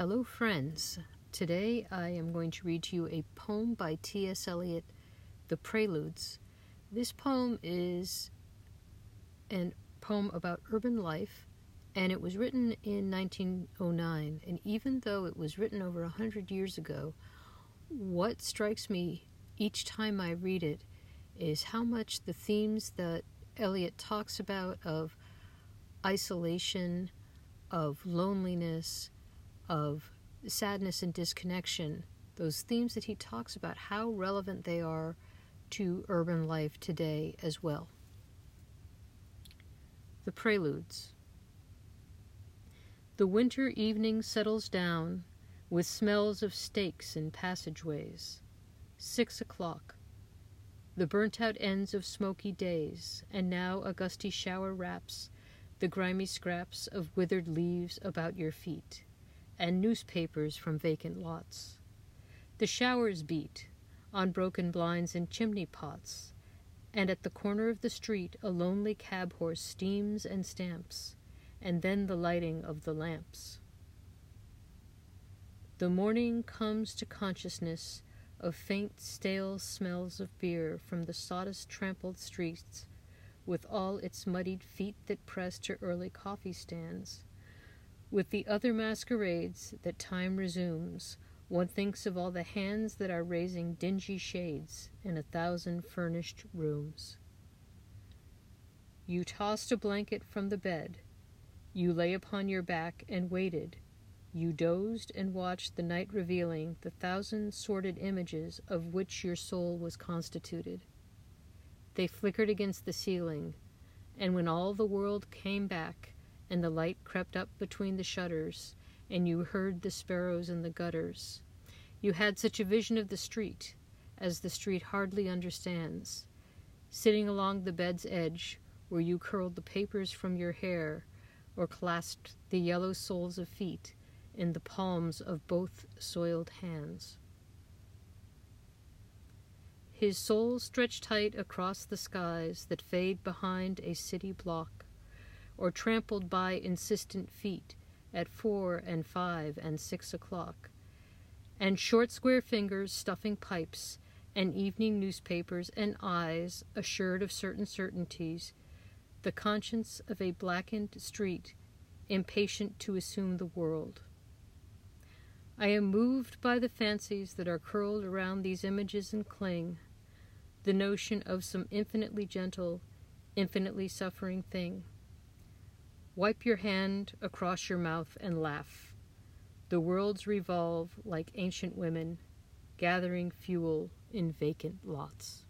Hello, friends. Today I am going to read to you a poem by T.S. Eliot, The Preludes. This poem is a poem about urban life, and it was written in 1909. And even though it was written over a hundred years ago, what strikes me each time I read it is how much the themes that Eliot talks about of isolation, of loneliness, of sadness and disconnection, those themes that he talks about, how relevant they are to urban life today as well. The Preludes. The winter evening settles down with smells of steaks in passageways. Six o'clock. The burnt out ends of smoky days, and now a gusty shower wraps the grimy scraps of withered leaves about your feet and newspapers from vacant lots. The showers beat on broken blinds and chimney pots, and at the corner of the street a lonely cab horse steams and stamps, and then the lighting of the lamps. The morning comes to consciousness of faint, stale smells of beer from the sawdust trampled streets, with all its muddied feet that press to early coffee stands with the other masquerades that time resumes, one thinks of all the hands that are raising dingy shades in a thousand furnished rooms. You tossed a blanket from the bed. You lay upon your back and waited. You dozed and watched the night revealing the thousand sordid images of which your soul was constituted. They flickered against the ceiling, and when all the world came back, and the light crept up between the shutters, and you heard the sparrows in the gutters. You had such a vision of the street, as the street hardly understands, sitting along the bed's edge, where you curled the papers from your hair, or clasped the yellow soles of feet in the palms of both soiled hands. His soul stretched tight across the skies that fade behind a city block or trampled by insistent feet at four and five and six o'clock, and short square fingers stuffing pipes, and evening newspapers, and eyes assured of certain certainties, the conscience of a blackened street, impatient to assume the world. I am moved by the fancies that are curled around these images and cling, the notion of some infinitely gentle, infinitely suffering thing. Wipe your hand across your mouth and laugh. The worlds revolve like ancient women, gathering fuel in vacant lots.